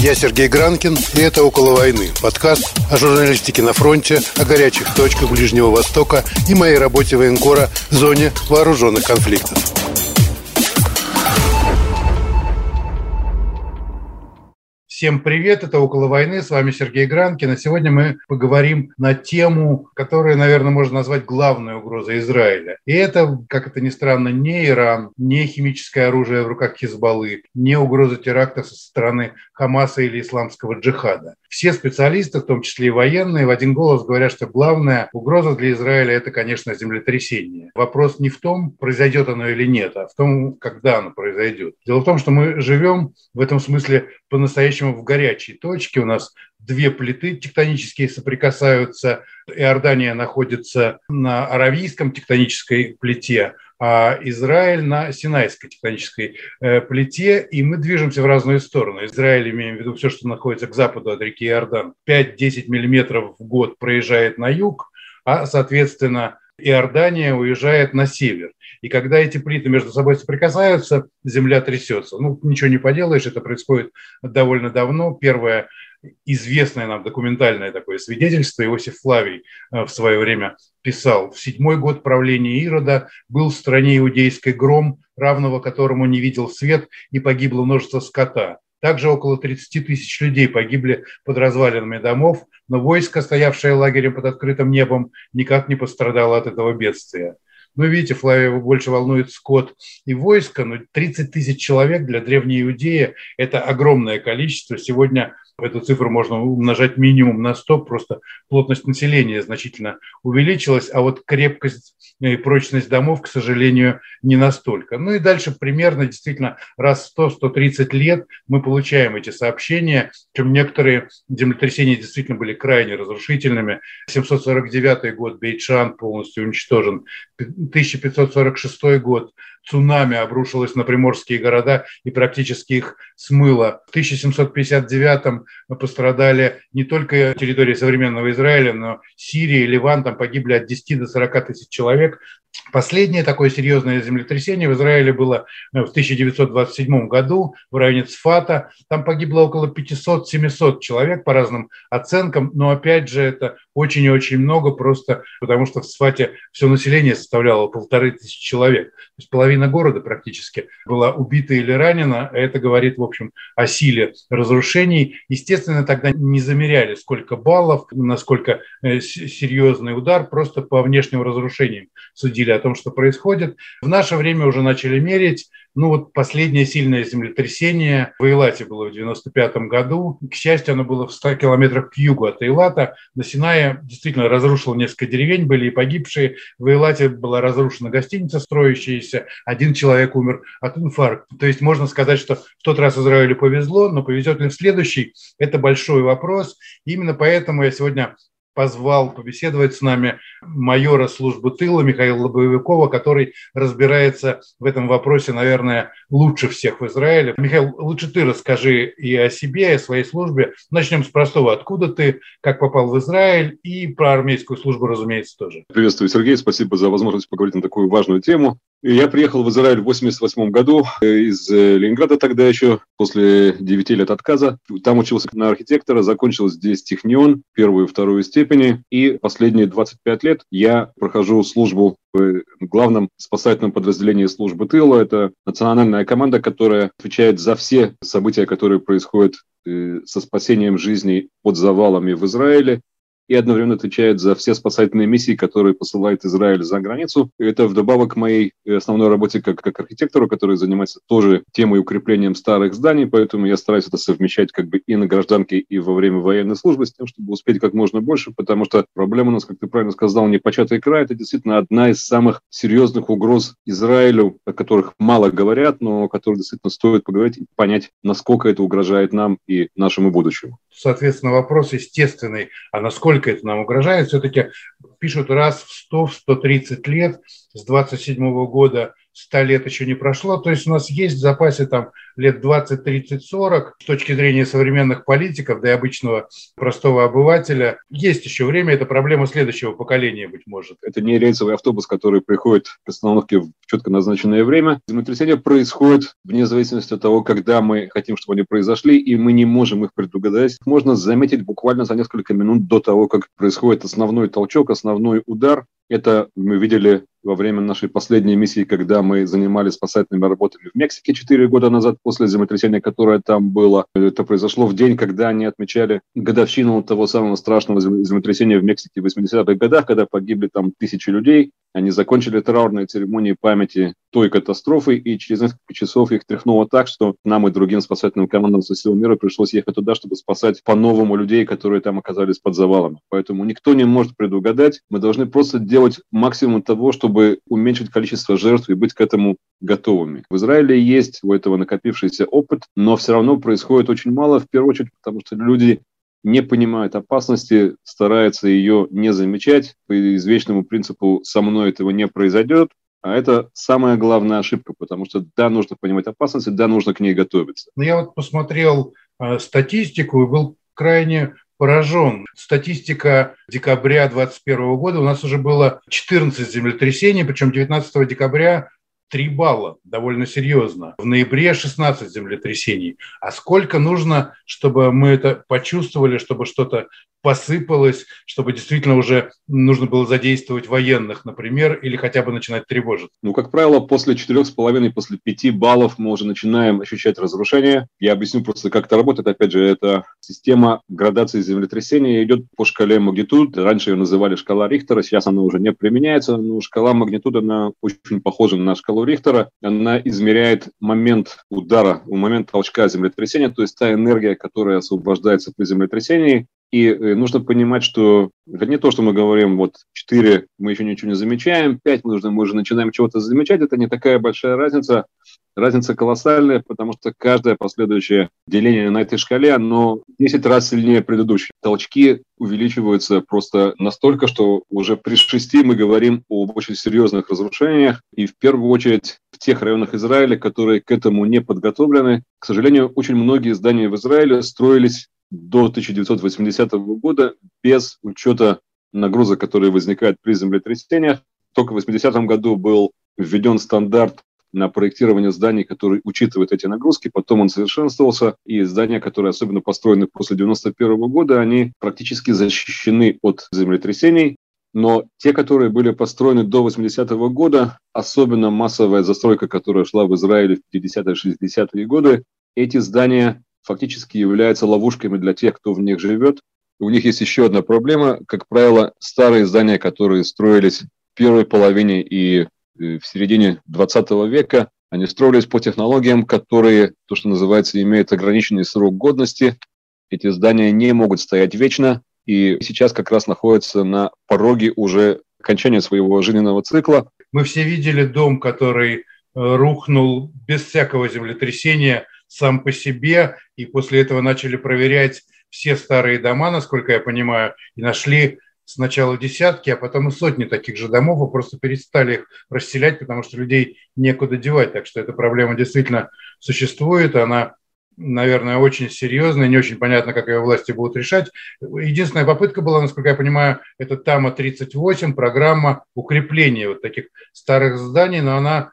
Я Сергей Гранкин, и это «Около войны» – подкаст о журналистике на фронте, о горячих точках Ближнего Востока и моей работе военкора в зоне вооруженных конфликтов. Всем привет, это «Около войны», с вами Сергей Гранкин. И сегодня мы поговорим на тему, которая, наверное, можно назвать главной угрозой Израиля. И это, как это ни странно, не Иран, не химическое оружие в руках Хизбаллы, не угроза теракта со стороны Хамаса или исламского джихада. Все специалисты, в том числе и военные, в один голос говорят, что главная угроза для Израиля – это, конечно, землетрясение. Вопрос не в том, произойдет оно или нет, а в том, когда оно произойдет. Дело в том, что мы живем в этом смысле по-настоящему в горячей точке. У нас две плиты тектонические соприкасаются. Иордания находится на аравийском тектонической плите, а Израиль на Синайской тектонической э, плите, и мы движемся в разные стороны. Израиль, имеем в виду все, что находится к западу от реки Иордан, 5-10 миллиметров в год проезжает на юг, а, соответственно, Иордания уезжает на север. И когда эти плиты между собой соприкасаются, земля трясется. Ну, ничего не поделаешь, это происходит довольно давно. Первое известное нам документальное такое свидетельство Иосиф Флавий э, в свое время писал. В седьмой год правления Ирода был в стране иудейской гром, равного которому не видел свет, и погибло множество скота. Также около 30 тысяч людей погибли под развалинами домов, но войско, стоявшее лагерем под открытым небом, никак не пострадало от этого бедствия. Ну, видите, Флавия больше волнует скот и войско, но 30 тысяч человек для древней Иудеи – это огромное количество. Сегодня эту цифру можно умножать минимум на 100, просто плотность населения значительно увеличилась, а вот крепкость и прочность домов, к сожалению, не настолько. Ну и дальше примерно действительно раз 100-130 лет мы получаем эти сообщения, чем некоторые землетрясения действительно были крайне разрушительными. 749 год Бейчан полностью уничтожен, 1546 год цунами обрушилось на приморские города и практически их смыло. В 1759-м пострадали не только территории современного Израиля, но Сирия и Ливан, там погибли от 10 до 40 тысяч человек. Последнее такое серьезное землетрясение в Израиле было э, в 1927 году в районе Цфата. Там погибло около 500-700 человек по разным оценкам, но опять же это очень и очень много просто потому, что в Цфате все население составляло полторы тысячи человек. То есть половина города практически была убита или ранена. Это говорит, в общем, о силе разрушений. Естественно, тогда не замеряли, сколько баллов, насколько э, серьезный удар, просто по внешним разрушениям судили о том, что происходит. В наше время уже начали мерить. Ну вот последнее сильное землетрясение в Эйлате было в 95 году. К счастью, оно было в 100 километрах к югу от Эйлата. На Синае действительно разрушило несколько деревень, были и погибшие. В Эйлате была разрушена гостиница строящаяся. Один человек умер от инфаркта. То есть можно сказать, что в тот раз Израилю повезло, но повезет ли в следующий – это большой вопрос. Именно поэтому я сегодня позвал побеседовать с нами майора службы тыла Михаила Лобовикова, который разбирается в этом вопросе, наверное, лучше всех в Израиле. Михаил, лучше ты расскажи и о себе, и о своей службе. Начнем с простого. Откуда ты, как попал в Израиль, и про армейскую службу, разумеется, тоже. Приветствую, Сергей. Спасибо за возможность поговорить на такую важную тему. Я приехал в Израиль в 1988 году э, из э, Ленинграда тогда еще, после 9 лет отказа. Там учился на архитектора, закончил здесь технион, первую и вторую степени. И последние 25 лет я прохожу службу в главном спасательном подразделении службы тыла. Это национальная команда, которая отвечает за все события, которые происходят э, со спасением жизней под завалами в Израиле и одновременно отвечает за все спасательные миссии, которые посылает Израиль за границу. Это вдобавок к моей основной работе как, как архитектору, который занимается тоже темой укреплением старых зданий, поэтому я стараюсь это совмещать как бы и на гражданке, и во время военной службы, с тем, чтобы успеть как можно больше, потому что проблема у нас, как ты правильно сказал, не початый край, это действительно одна из самых серьезных угроз Израилю, о которых мало говорят, но о которых действительно стоит поговорить и понять, насколько это угрожает нам и нашему будущему. Соответственно, вопрос естественный, а насколько насколько это нам угрожает. Все-таки пишут раз в 100-130 лет с 27 года 100 лет еще не прошло. То есть у нас есть в запасе там лет 20, 30, 40 с точки зрения современных политиков, да и обычного простого обывателя. Есть еще время, это проблема следующего поколения, быть может. Это не рейсовый автобус, который приходит к остановке в четко назначенное время. Землетрясения происходят вне зависимости от того, когда мы хотим, чтобы они произошли, и мы не можем их предугадать. Можно заметить буквально за несколько минут до того, как происходит основной толчок, основной удар. Это мы видели во время нашей последней миссии, когда мы занимались спасательными работами в Мексике 4 года назад после землетрясения, которое там было. Это произошло в день, когда они отмечали годовщину того самого страшного землетрясения в Мексике в 80-х годах, когда погибли там тысячи людей. Они закончили траурные церемонии памяти той катастрофы, и через несколько часов их тряхнуло так, что нам и другим спасательным командам со всего мира пришлось ехать туда, чтобы спасать по-новому людей, которые там оказались под завалами. Поэтому никто не может предугадать. Мы должны просто делать максимум того, чтобы уменьшить количество жертв и быть к этому готовыми. В Израиле есть у этого накопившийся опыт, но все равно происходит очень мало, в первую очередь, потому что люди не понимают опасности, стараются ее не замечать по извечному принципу «со мной этого не произойдет», а это самая главная ошибка, потому что да, нужно понимать опасности, да, нужно к ней готовиться. Ну, я вот посмотрел э, статистику и был крайне поражен. Статистика декабря 2021 года у нас уже было 14 землетрясений, причем 19 декабря 3 балла, довольно серьезно. В ноябре 16 землетрясений. А сколько нужно, чтобы мы это почувствовали, чтобы что-то посыпалось, чтобы действительно уже нужно было задействовать военных, например, или хотя бы начинать тревожиться? Ну, как правило, после четырех с половиной, после пяти баллов мы уже начинаем ощущать разрушение. Я объясню просто, как это работает. Опять же, это система градации землетрясения идет по шкале магнитуд. Раньше ее называли шкала Рихтера, сейчас она уже не применяется, но шкала магнитуд, она очень похожа на шкалу Рихтера. Она измеряет момент удара, момент толчка землетрясения, то есть та энергия, которая освобождается при землетрясении, и э, нужно понимать, что не то, что мы говорим, вот 4 мы еще ничего не замечаем, 5 мы, нужно, мы уже начинаем чего-то замечать, это не такая большая разница. Разница колоссальная, потому что каждое последующее деление на этой шкале, оно 10 раз сильнее предыдущего. Толчки увеличиваются просто настолько, что уже при 6 мы говорим об очень серьезных разрушениях. И в первую очередь в тех районах Израиля, которые к этому не подготовлены. К сожалению, очень многие здания в Израиле строились до 1980 года без учета нагрузок, которые возникают при землетрясениях. Только в 80-м году был введен стандарт на проектирование зданий, который учитывает эти нагрузки. Потом он совершенствовался, и здания, которые особенно построены после 91 года, они практически защищены от землетрясений. Но те, которые были построены до 80-го года, особенно массовая застройка, которая шла в Израиле в 50-е 60-е годы, эти здания фактически являются ловушками для тех, кто в них живет. У них есть еще одна проблема. Как правило, старые здания, которые строились в первой половине и э, в середине 20 века, они строились по технологиям, которые, то, что называется, имеют ограниченный срок годности. Эти здания не могут стоять вечно, и сейчас как раз находятся на пороге уже окончания своего жизненного цикла. Мы все видели дом, который э, рухнул без всякого землетрясения сам по себе, и после этого начали проверять все старые дома, насколько я понимаю, и нашли сначала десятки, а потом и сотни таких же домов, и просто перестали их расселять, потому что людей некуда девать. Так что эта проблема действительно существует, она, наверное, очень серьезная, не очень понятно, как ее власти будут решать. Единственная попытка была, насколько я понимаю, это ТАМА-38, программа укрепления вот таких старых зданий, но она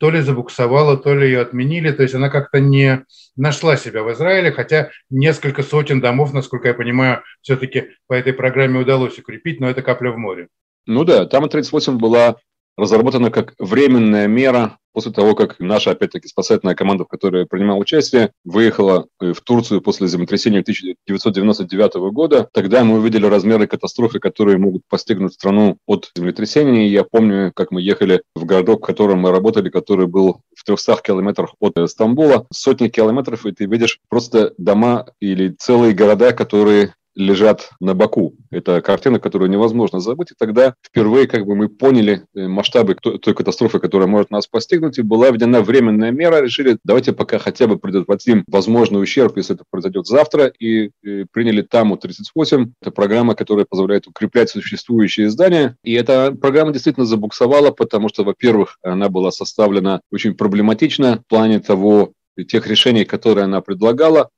то ли забуксовала, то ли ее отменили. То есть она как-то не нашла себя в Израиле, хотя несколько сотен домов, насколько я понимаю, все-таки по этой программе удалось укрепить, но это капля в море. Ну да, там 38 была разработана как временная мера после того, как наша, опять-таки, спасательная команда, в которой я принимал участие, выехала э, в Турцию после землетрясения 1999 года. Тогда мы увидели размеры катастрофы, которые могут постигнуть страну от землетрясения. Я помню, как мы ехали в городок, в котором мы работали, который был в 300 километрах от Стамбула. Сотни километров, и ты видишь просто дома или целые города, которые лежат на боку. Это картина, которую невозможно забыть. И тогда впервые как бы мы поняли э, масштабы той катастрофы, которая может нас постигнуть, и была введена временная мера. Решили, давайте пока хотя бы предотвратим возможный ущерб, если это произойдет завтра, и, и э, приняли ТАМУ-38. Это программа, которая позволяет укреплять существующие здания. И эта программа действительно забуксовала, потому что, во-первых, она была составлена очень проблематично в плане того, тех решений, которые она предлагала,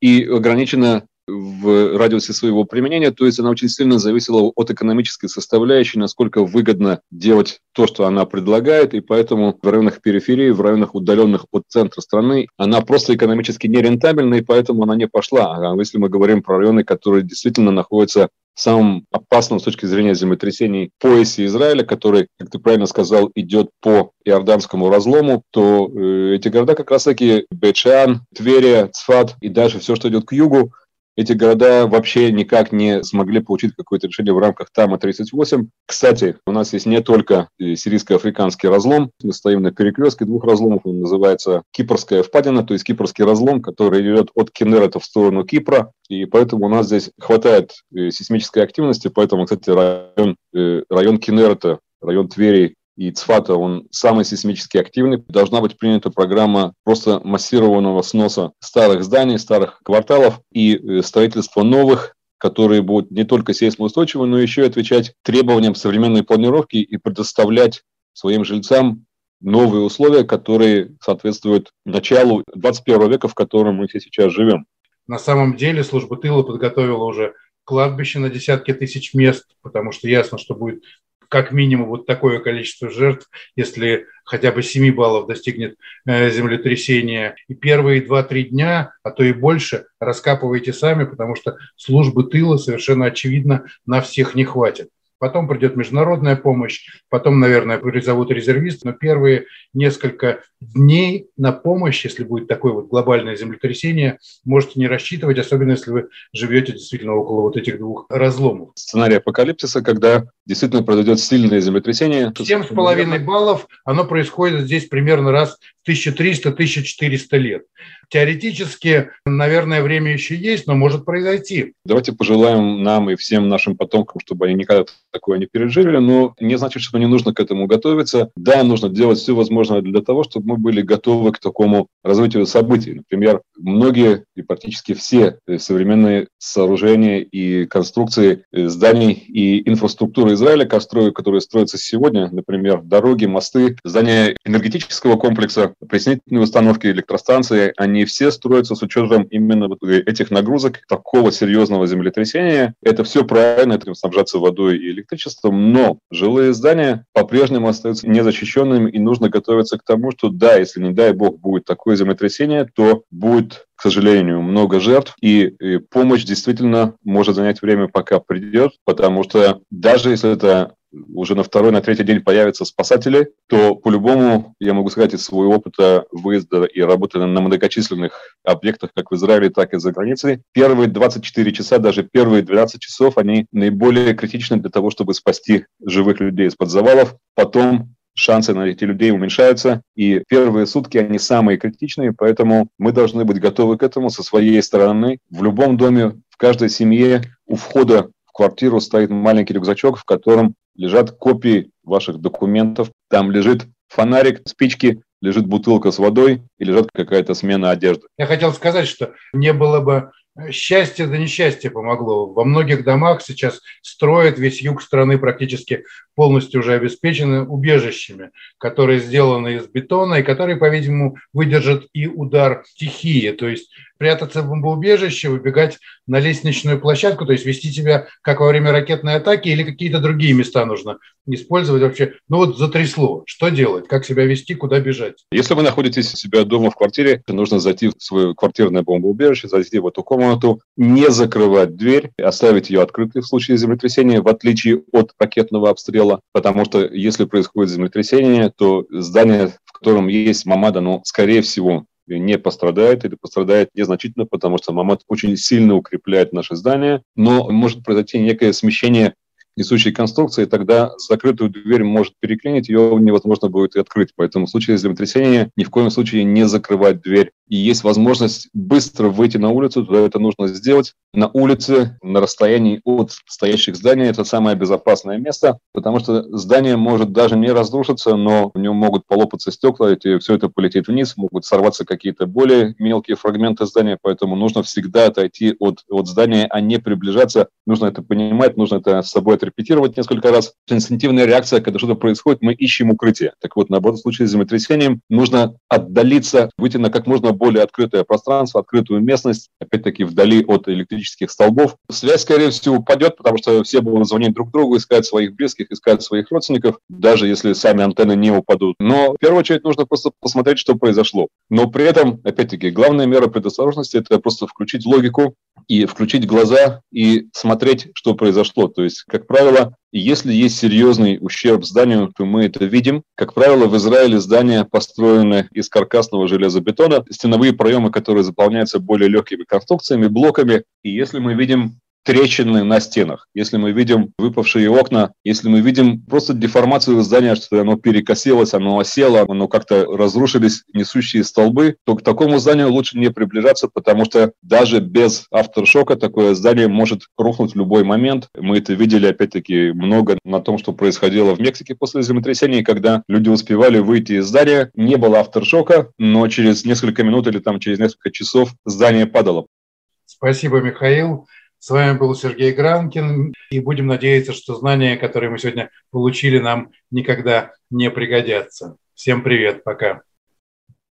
и ограничена в радиусе своего применения, то есть она очень сильно зависела от экономической составляющей, насколько выгодно делать то, что она предлагает, и поэтому в районах периферии, в районах удаленных от центра страны, она просто экономически нерентабельна, и поэтому она не пошла. А если мы говорим про районы, которые действительно находятся самым опасным с точки зрения землетрясений поясе Израиля, который, как ты правильно сказал, идет по Иорданскому разлому, то э, эти города как раз-таки Бечан, Тверия, Цфат и дальше все, что идет к югу, эти города вообще никак не смогли получить какое-то решение в рамках ТАМа-38. Кстати, у нас есть не только э, сирийско-африканский разлом, мы стоим на перекрестке двух разломов, он называется Кипрская впадина, то есть Кипрский разлом, который идет от Кенерета в сторону Кипра, и поэтому у нас здесь хватает э, сейсмической активности, поэтому, кстати, район, э, район Кенерета, район Твери и ЦФАТа, он самый сейсмически активный. Должна быть принята программа просто массированного сноса старых зданий, старых кварталов и э, строительства новых, которые будут не только сейсмоустойчивы, но еще и отвечать требованиям современной планировки и предоставлять своим жильцам новые условия, которые соответствуют началу 21 века, в котором мы все сейчас живем. На самом деле служба тыла подготовила уже кладбище на десятки тысяч мест, потому что ясно, что будет как минимум вот такое количество жертв, если хотя бы 7 баллов достигнет э, землетрясение. И первые 2-3 дня, а то и больше, раскапывайте сами, потому что службы тыла совершенно очевидно на всех не хватит потом придет международная помощь, потом, наверное, призовут резервист, но первые несколько дней на помощь, если будет такое вот глобальное землетрясение, можете не рассчитывать, особенно если вы живете действительно около вот этих двух разломов. Сценарий апокалипсиса, когда действительно произойдет сильное землетрясение. Семь с половиной баллов, оно происходит здесь примерно раз в 1300-1400 лет. Теоретически, наверное, время еще есть, но может произойти. Давайте пожелаем нам и всем нашим потомкам, чтобы они никогда такое не пережили, но не значит, что не нужно к этому готовиться. Да, нужно делать все возможное для того, чтобы мы были готовы к такому развитию событий. Например, многие и практически все современные сооружения и конструкции зданий и инфраструктуры Израиля, которые строятся сегодня, например, дороги, мосты, здания энергетического комплекса, присоединительные установки, электростанции, они все строятся с учетом именно этих нагрузок, такого серьезного землетрясения. Это все правильно, это снабжаться водой и электричеством, но жилые здания по-прежнему остаются незащищенными, и нужно готовиться к тому, что да, если не дай бог будет такое землетрясение, то будет к сожалению, много жертв, и, и помощь действительно может занять время, пока придет, потому что даже если это уже на второй, на третий день появятся спасатели, то по-любому, я могу сказать из своего опыта выезда и работы на многочисленных объектах, как в Израиле, так и за границей, первые 24 часа, даже первые 12 часов, они наиболее критичны для того, чтобы спасти живых людей из-под завалов. Потом шансы на этих людей уменьшаются, и первые сутки они самые критичные, поэтому мы должны быть готовы к этому со своей стороны. В любом доме, в каждой семье у входа в квартиру стоит маленький рюкзачок, в котором лежат копии ваших документов, там лежит фонарик, спички, лежит бутылка с водой и лежит какая-то смена одежды. Я хотел сказать, что не было бы счастье да несчастье помогло. Во многих домах сейчас строят весь юг страны практически полностью уже обеспечены убежищами, которые сделаны из бетона и которые, по-видимому, выдержат и удар стихии. То есть прятаться в бомбоубежище, выбегать на лестничную площадку, то есть вести себя как во время ракетной атаки или какие-то другие места нужно использовать вообще. Ну вот затрясло. Что делать? Как себя вести? Куда бежать? Если вы находитесь у себя дома в квартире, нужно зайти в свое квартирное бомбоубежище, зайти в эту комнату, не закрывать дверь, оставить ее открытой в случае землетрясения, в отличие от ракетного обстрела, потому что если происходит землетрясение, то здание, в котором есть мамада, ну, скорее всего, не пострадает или пострадает незначительно, потому что Мамад очень сильно укрепляет наши здания, но может произойти некое смещение несущей конструкции, тогда закрытую дверь может переклинить, ее невозможно будет открыть. Поэтому в случае землетрясения ни в коем случае не закрывать дверь и есть возможность быстро выйти на улицу, то это нужно сделать. На улице, на расстоянии от стоящих зданий, это самое безопасное место, потому что здание может даже не разрушиться, но в нем могут полопаться стекла, и все это полетит вниз, могут сорваться какие-то более мелкие фрагменты здания, поэтому нужно всегда отойти от, от здания, а не приближаться. Нужно это понимать, нужно это с собой отрепетировать несколько раз. Инстинктивная реакция, когда что-то происходит, мы ищем укрытие. Так вот, наоборот, в случае с землетрясением нужно отдалиться, выйти на как можно более открытое пространство, открытую местность, опять-таки вдали от электрических столбов. Связь, скорее всего, упадет, потому что все будут звонить друг другу, искать своих близких, искать своих родственников, даже если сами антенны не упадут. Но в первую очередь нужно просто посмотреть, что произошло. Но при этом, опять-таки, главная мера предосторожности – это просто включить логику и включить глаза и смотреть, что произошло. То есть, как правило, если есть серьезный ущерб зданию, то мы это видим. Как правило, в Израиле здания построены из каркасного железобетона, стеновые проемы, которые заполняются более легкими конструкциями, блоками. И если мы видим трещины на стенах, если мы видим выпавшие окна, если мы видим просто деформацию здания, что оно перекосилось, оно осело, оно как-то разрушились несущие столбы, то к такому зданию лучше не приближаться, потому что даже без авторшока такое здание может рухнуть в любой момент. Мы это видели, опять-таки, много на том, что происходило в Мексике после землетрясения, когда люди успевали выйти из здания, не было авторшока, но через несколько минут или там через несколько часов здание падало. Спасибо, Михаил. С вами был Сергей Гранкин, и будем надеяться, что знания, которые мы сегодня получили, нам никогда не пригодятся. Всем привет, пока.